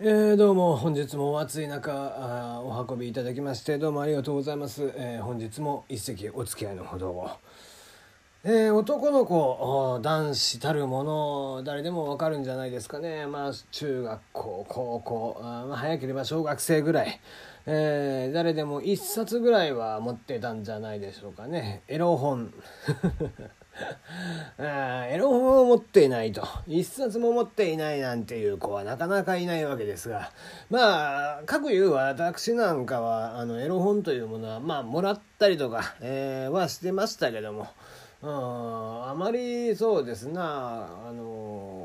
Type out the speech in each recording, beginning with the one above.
えー、どうも本日も暑い中あお運びいただきましてどうもありがとうございます、えー、本日も一席お付き合いのほどを、えー、男の子男子たるもの誰でもわかるんじゃないですかね。まあ中学校高校あ、まあ、早ければ小学生ぐらい、えー、誰でも一冊ぐらいは持ってたんじゃないでしょうかね。エロ本。エロ本を持っていないと。一冊も持っていないなんていう子はなかなかいないわけですが。まあ各言う私なんかはあのエロ本というものはまあもらったりとか、えー、はしてましたけども、うん、あまりそうですな。あの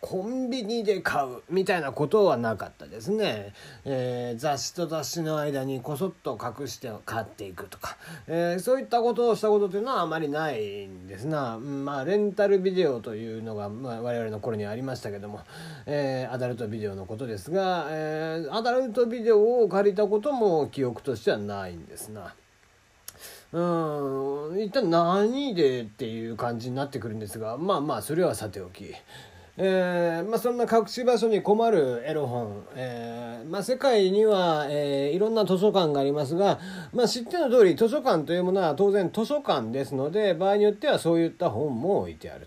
コンビニで買うみたいなことはなかったですね、えー、雑誌と雑誌の間にこそっと隠して買っていくとか、えー、そういったことをしたことというのはあまりないんですな、まあレンタルビデオというのが、まあ、我々の頃にありましたけども、えー、アダルトビデオのことですが、えアダルトビデオを借りたことも記憶としてはないんですな。うん一体何でっていう感じになってくるんですがまあまあそれはさておき。えーまあ、そんな隠し場所に困るエロ本、えーまあ、世界には、えー、いろんな図書館がありますが、まあ、知っての通り図書館というものは当然図書館ですので場合によってはそういった本も置いてある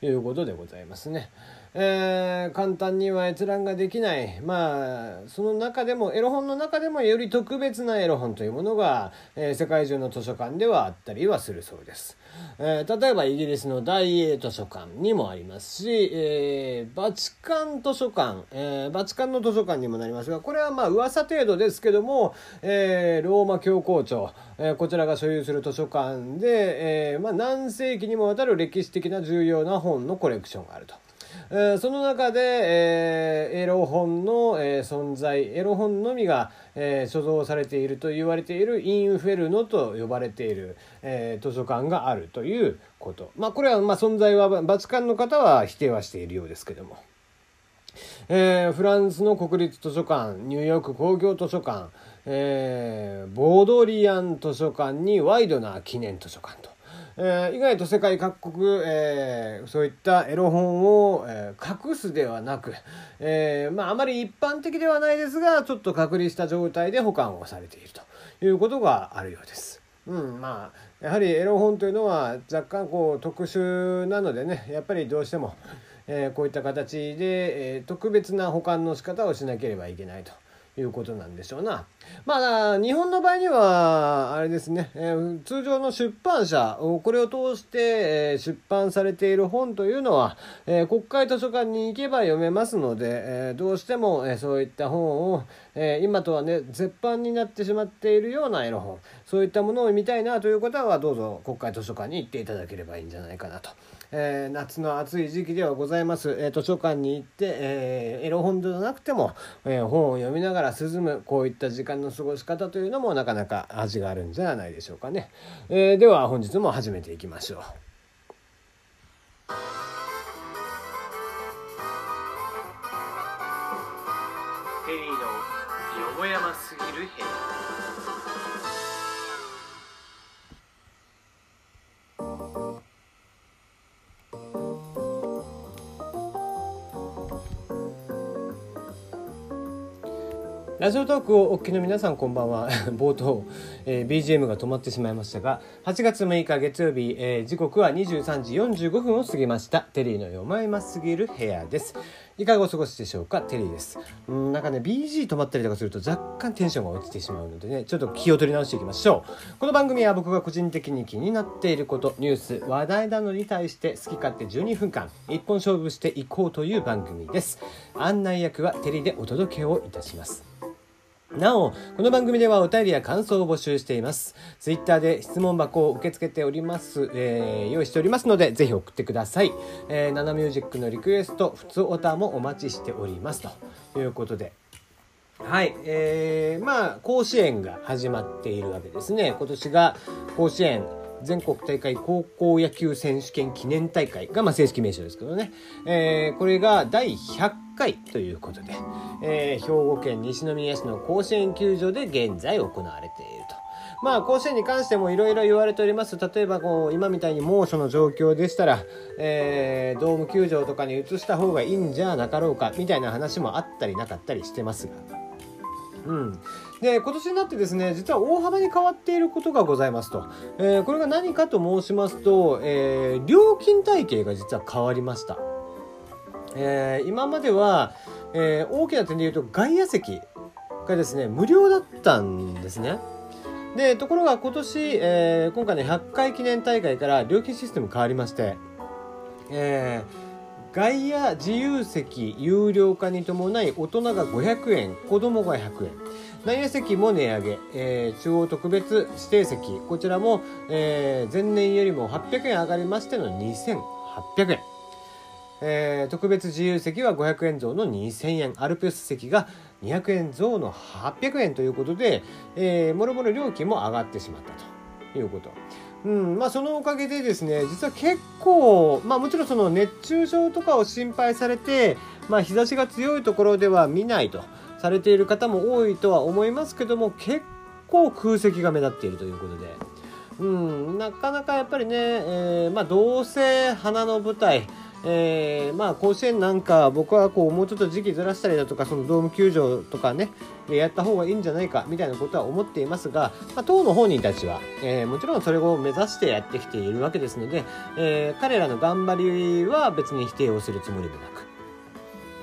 ということでございますね。えー、簡単には閲覧ができない。まあその中でもエロ本の中でもより特別なエロ本というものが、えー、世界中の図書館ではあったりはするそうです、えー、例えばイギリスの大英図書館にもありますし、えー、バチカン図書館、えー、バチカンの図書館にもなりますがこれはまあ噂程度ですけども、えー、ローマ教皇庁、えー、こちらが所有する図書館で、えーまあ、何世紀にもわたる歴史的な重要な本のコレクションがあると。えー、その中で、えー、エロ本の、えー、存在エロ本のみが、え、所蔵されていると言われているインフェルノと呼ばれている、え、図書館があるということまあこれは、まあ、存在はバチカンの方は否定はしているようですけども。えー、フランスの国立図書館ニューヨーク工業図書館、えー、ボードリアン図書館にワイドな記念図書館とえー、意外と世界各国、えー、そういったエロ本を、えー、隠すではなく、えーまあ、あまり一般的ではないですがちょっと隔離した状態で保管をされているということがあるようです。うん、まあやはりエロ本というのは若干こう特殊なのでねやっぱりどうしても、え、こういった形で、え、特別な保管の仕方をしなければいけないと。いうことなんでしょうな。まあ、日本の場合には、あれですね、えー、通常の出版社、これを通して、えー、出版されている本というのは、えー、国会図書館に行けば読めますので、えどうしても、えそういった本を、え今とはね、絶版になってしまっているようなエロ本、そういったものを見たいなという方は、どうぞ国会図書館に行っていただければいいんじゃないかなと。えー、夏の暑い時期ではございます、えー、図書館に行って、えー、エロ本ではなくても、え本を読みながら涼むこういった時間の過ごし方というのもなかなか味があるんじゃないでしょうかね、えでは本日も始めていきましょう。テリーのよもやますぎる部屋。ラジオトークをお聞きの皆さんこんばんは。冒頭、えー、BGM が止まってしまいましたが8月6日月曜日、えー、時刻は23時45分を過ぎました。テリーの読まれますぎる部屋です。いかがお過ごしでしょうか？テリーです。うんなんかね BG 止まったりとかすると若干テンションが落ちてしまうのでねちょっと気を取り直していきましょう。この番組は僕が個人的に気になっていることニュース話題などに対して好き勝手12分間一本勝負していこうという番組です。案内役はテリーでお届けをいたします。なお、この番組ではお便りや感想を募集しています。ツイッターで質問箱を受け付けております、えー、用意しておりますので、ぜひ送ってください。えー、ナナミュージックのリクエスト、普通オタもお待ちしております。ということで。はい、えー、まあ、甲子園が始まっているわけですね。今年が甲子園全国大会高校野球選手権記念大会が、まあ、正式名称ですけどね、えー、これが第100回ということで、えー、兵庫県西宮市の甲子園球場で現在行われていると。まあ甲子園に関してもいろいろ言われております例えばこう今みたいに猛暑の状況でしたら、えー、ドーム球場とかに移した方がいいんじゃなかろうかみたいな話もあったりなかったりしてますが。うん、で今年になってですね実は大幅に変わっていることがございますと、えー、これが何かと申しますと、えー、料金体系が実は変わりました、えー、今までは、え大きな点で言うと外野席がですね無料だったんですね。でところが今年、え、今回の100回記念大会から料金システム変わりまして、え、外野自由席有料化に伴い大人が500円子供が100円。内野席も値上げ、えー、中央特別指定席。こちらも、えー、前年よりも800円上がりましての2800円。えー、特別自由席は500円増の2000円。アルプス席が200円増の800円ということで、えー、もろもろ料金も上がってしまったということ。うんまあ、そのおかげでですね実は結構、まあ、もちろんその熱中症とかを心配されて、まあ、日差しが強いところでは見ないと。されている方も多いとは思いますけども結構空席が目立っているということで、うん、なかなかやっぱりね、えーまあ、どうせ花の舞台えー、まあ甲子園なんか僕はこうもうちょっと時期ずらしたりだとかそのドーム球場とかねやった方がいいんじゃないかみたいなことは思っていますが、まあ、党の本人たちは、えー、もちろんそれを目指してやってきているわけですので、えー、彼らの頑張りは別に否定をするつもりもなく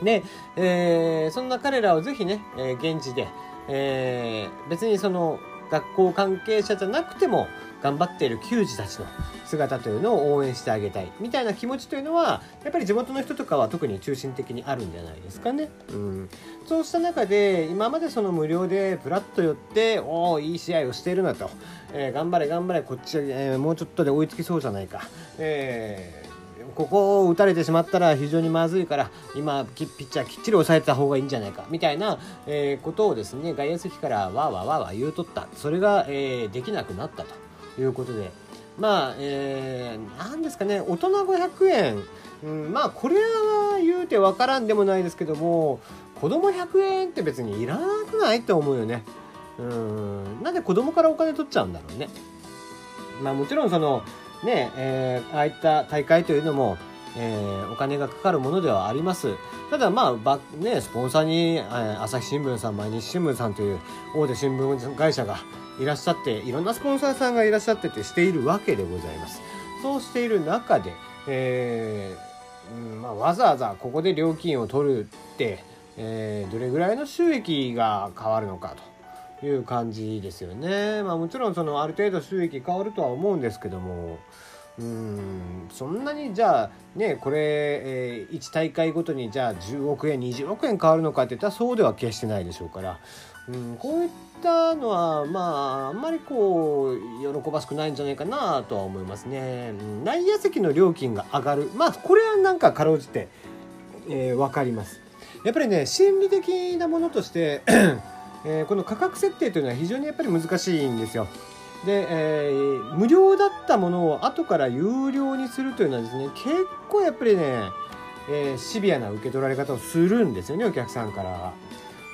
で、えー、そんな彼らをぜひね、えー、現地で、えー、別にその学校関係者じゃなくても頑張っている球児たちの姿というのを応援してあげたいみたいな気持ちというのはやっぱり地元の人とかは特に中心的にあるんじゃないですかね。うん、そうした中で今までその無料でプラッと寄っておおいい試合をしているなと、えー、頑張れ頑張れこっち、えー、もうちょっとで追いつきそうじゃないか。えーここを打たれてしまったら非常にまずいから今ピッチャーきっちり抑えた方がいいんじゃないかみたいな、えー、ことをですね外野席からわーわーわーわー言うとったそれが、えー、できなくなったということでまあ、えー、なんですかね、大人500円、うん、まあ、これは言うてわからんでもないですけども、子供100円って別にいらなくないって思うよね。うん、なんで子供からお金取っちゃうんだろうね。まあ、もちろんその、ね、えー、ああいった大会というのも、えー、お金がかかるものではあります。ただまあ、ばね、スポンサーに、えー、朝日新聞さん、毎日新聞さんという大手新聞会社が、いらっしゃっていろんなスポンサーさんがいらっしゃっててしているわけでございますそうしている中で、えーうんまあ、わざわざここで料金を取るって、えー、どれぐらいの収益が変わるのかという感じですよね、まあ、もちろんそのある程度収益変わるとは思うんですけどもうんそんなにじゃあねこれ、えー、1大会ごとにじゃあ10億円20億円変わるのかっていったらそうでは決してないでしょうから、うん、こういったのはまああんまりこう喜ばしくないんじゃないかなとは思いますね、うん、内野席の料金が上がる。まあこれはなんかかろうじて、えー、分かります。やっぱりね心理的なものとしてえー、この価格設定というのは非常にやっぱり難しいんですよ。で、えー、無料だったものを後から有料にするというのはですね結構やっぱりね、えー、シビアな受け取られ方をするんですよねお客さんからは。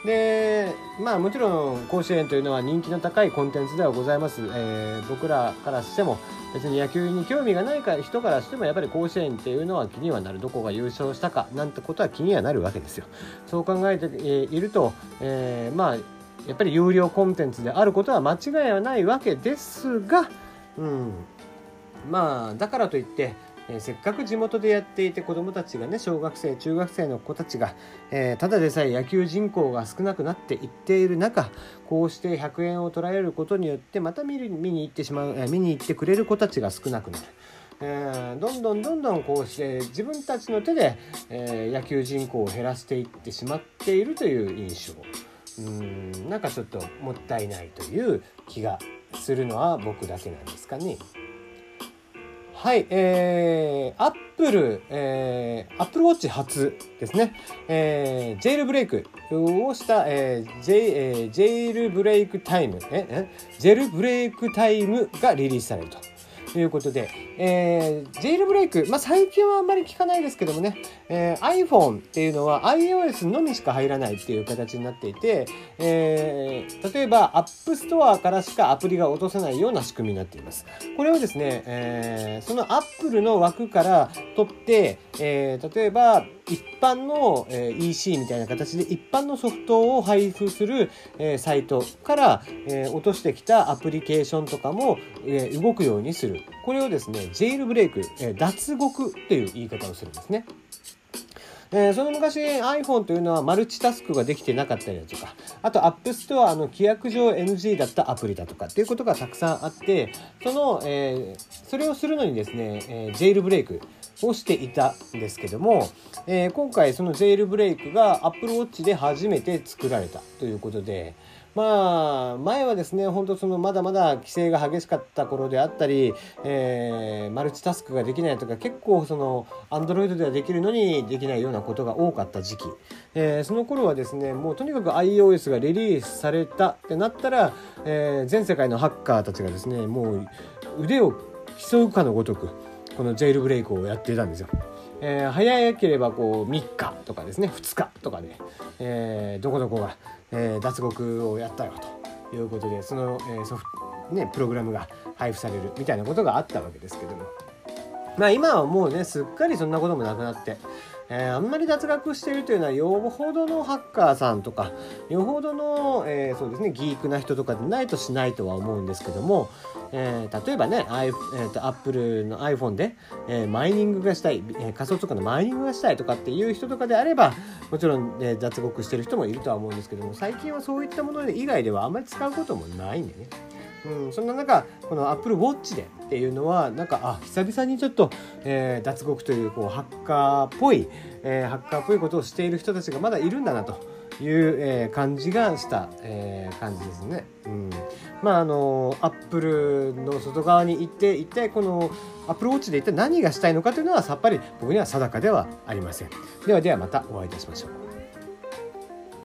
でまあもちろん甲子園というのは人気の高いコンテンツではございます、えー、僕らからしても別に野球に興味がないか人からしてもやっぱり甲子園っていうのは気にはなる。どこが優勝したかなんてことは気にはなるわけですよ。そう考えていると、えー、まあやっぱり有料コンテンツであることは間違いはないわけですが、うん、まあだからといってえー、せっかく地元でやっていて子どもたちがね小学生中学生の子たちが、えー、ただでさえ野球人口が少なくなっていっている中こうして100円を捉えることによってまた見る見に行ってしまう、えー、見に行ってくれる子たちが少なくなる。えー、どんどんどんどんこうして自分たちの手で、え、野球人口を減らしていってしまっているという印象うんなんかちょっともったいないという気がするのは僕だけなんですかね。はい、えー、アップル、えー、アップルウォッチ初ですね、えー、ジェイルブレイクをした、えー、ジェイ、えー、ジェイルブレイクタイム、え、え、ジェルブレイクタイムがリリースされると。ということで、えー、ジェイルブレイク、まあ、最近はあんまり聞かないですけどもね、えー、iPhone っていうのは iOS のみしか入らないっていう形になっていて、えー、例えば App Store からしかアプリが落とせないような仕組みになっています。これをですね、えー、その Apple の枠から取って、えー、例えば一般の、え、EC みたいな形で一般のソフトを配布する、え、サイトから、え、落としてきたアプリケーションとかも、え、動くようにするこれをですねジェイルブレイク、え、脱獄っていう言い方をするんですね。えー、その昔 iPhone というのはマルチタスクができてなかったりだとかあと App Store の規約上 NG だったアプリだとかっていうことがたくさんあってその、えー、それをするのにですね、えー、ジェイルブレイクをしていたんですけども、えー、今回そのジェイルブレイクが Apple Watch で初めて作られたということで、まあ、前はですね、本当そのまだまだ規制が激しかった頃であったり、えー、マルチタスクができないとか、結構その、アンドロイドではできるのにできないようなことが多かった時期。えー、その頃はですね、もうとにかく iOS がリリースされたってなったら、えー、全世界のハッカーたちがですね、もう腕を競うかのごとく、このジェイルブレイクをやってたんですよ。えー、早ければこう3日とかですね2日とかで、えー、どこどこが、えー、脱獄をやったよということでその、え、ソフ、ね、プログラムが配布されるみたいなことがあったわけですけどもまあ今はもうねすっかりそんなこともなくなってえー、あんまり脱学してるというのはよほどのハッカーさんとかよほどの、えー、そうですねギークな人とかでないとしないとは思うんですけども、えー、例えばね、I えーと、Apple の iPhone で、え、マイニングがしたい、え、仮想通貨のマイニングがしたいとかっていう人とかであればもちろん、え、脱獄してる人もいるとは思うんですけども最近はそういったもの以外ではあんまり使うこともないんでね。うん、そんな中この Apple Watch でっていうのはなんかあ久々にちょっと、えー、脱獄というこうハッカーっぽい、えー、ハッカーっぽいことをしている人たちがまだいるんだなという、えー、感じがした、えー、感じですね。うん、まああのアップルの外側に行って一体このアップルウォッチで一体何がしたいのかというのはさっぱり僕には定かではありません。ではではまたお会いいたしましょう。